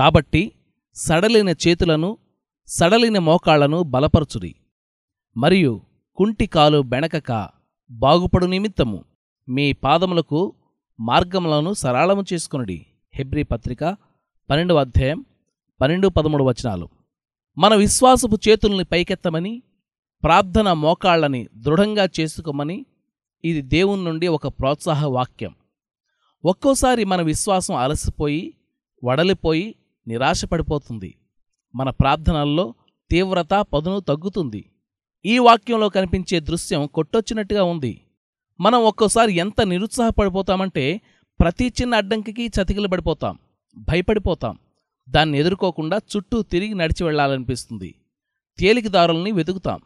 కాబట్టి సడలిన చేతులను సడలిన మోకాళ్ళను బలపరచుడి. మరియు కుంటి కాలు బెణకక బాగుపడు నిమిత్తము మీ పాదములకు మార్గములను సరళము చేసుకునుడి. హెబ్రీ పత్రిక పన్నెండవ అధ్యాయం పన్నెండు పదమూడు వచనాలు. మన విశ్వాసపు చేతుల్ని పైకెత్తమని ప్రార్థన మోకాళ్ళని దృఢంగా చేసుకోమని ఇది దేవుని నుండి ఒక ప్రోత్సాహ వాక్యం. ఒక్కోసారి మన విశ్వాసం అలసిపోయి వడలిపోయి నిరాశపడిపోతుంది. మన ప్రార్థనల్లో తీవ్రత పదును తగ్గుతుంది. ఈ వాక్యంలో కనిపించే దృశ్యం కొట్టొచ్చినట్టుగా ఉంది. మనం ఒక్కోసారి ఎంత నిరుత్సాహపడిపోతామంటే ప్రతి చిన్న అడ్డంకికి చతికిలబడిపోతాం భయపడిపోతాం. దాన్ని ఎదుర్కోకుండా చుట్టూ తిరిగి నడిచి వెళ్ళాలనిపిస్తుంది. తేలికదారుల్ని వెతుకుతాం.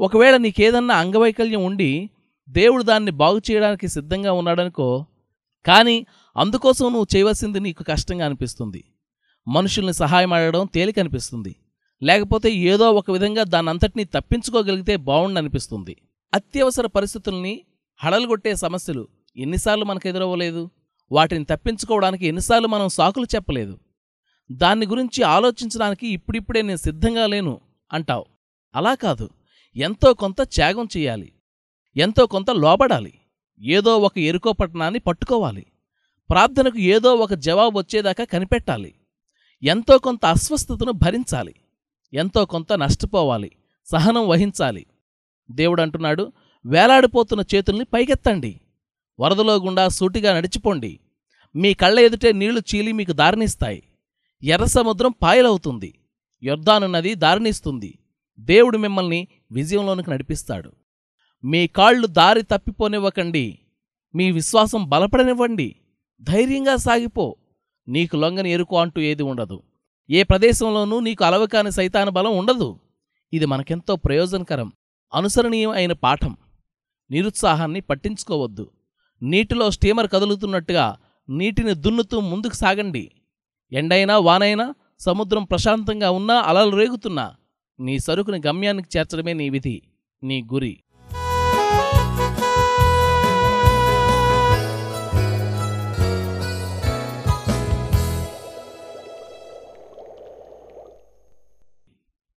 ఒకవేళ నీకేదన్నా అంగవైకల్యం ఉండి దేవుడు దాన్ని బాగు చేయడానికి సిద్ధంగా ఉన్నాడనుకో కానీ అందుకోసం నువ్వు చేయవలసింది నీకు కష్టంగా అనిపిస్తుంది. మనుషుల్ని సహాయం అడగడం తేలిక అనిపిస్తుంది. లేకపోతే ఏదో ఒక విధంగా దానంతటినీ తప్పించుకోగలిగితే బాగుండనిపిస్తుంది అత్యవసర పరిస్థితుల్ని హడలుగొట్టే సమస్యలు ఎన్నిసార్లు మనకు ఎదురవ్వలేదు వాటిని తప్పించుకోవడానికి ఎన్నిసార్లు మనం సాకులు చెప్పలేదు? దాన్ని గురించి ఆలోచించడానికి ఇప్పుడిప్పుడే నేను సిద్ధంగా లేను అంటావు. అలా కాదు. ఎంతో కొంత త్యాగం చేయాలి. ఎంతో కొంత లోబడాలి. ఏదో ఒక ఎరుకో పట్టణాన్ని పట్టుకోవాలి. ప్రార్థనకు ఏదో ఒక జవాబు వచ్చేదాకా కనిపెట్టాలి. ఎంతో కొంత అస్వస్థతను భరించాలి. ఎంతో కొంత నష్టపోవాలి. సహనం వహించాలి. దేవుడు అంటున్నాడు వేలాడిపోతున్న చేతుల్ని పైకెత్తండి. వరదలో గుండా సూటిగా నడిచిపోండి. మీ కళ్ళ ఎదుటే నీళ్ళు చీలి మీకు దారినిస్తాయి. ఎర్ర సముద్రం పాయలవుతుంది. యొర్దాను నది దారినిస్తుంది. దేవుడు మిమ్మల్ని విజయంలోనికి నడిపిస్తాడు. మీ కాళ్ళు దారి తప్పిపోనివ్వకండి. మీ విశ్వాసం బలపడనివ్వండి. ధైర్యంగా సాగిపో. నీకు లొంగని ఎరుకు అంటూ ఏది ఉండదు. ఏ ప్రదేశంలోనూ నీకు అలవకాని సైతాన బలం ఉండదు. ఇది మనకెంతో ప్రయోజనకరం అనుసరణీయం అయిన పాఠం. నిరుత్సాహాన్ని పట్టించుకోవద్దు. నీటిలో స్టీమర్ కదులుతున్నట్టుగా నీటిని దున్నుతూ ముందుకు సాగండి. ఎండైనా వానైనా సముద్రం ప్రశాంతంగా ఉన్నా అలలు రేగుతున్నా నీ సరుకుని గమ్యానికి చేర్చడమే నీ విధి నీ గురి.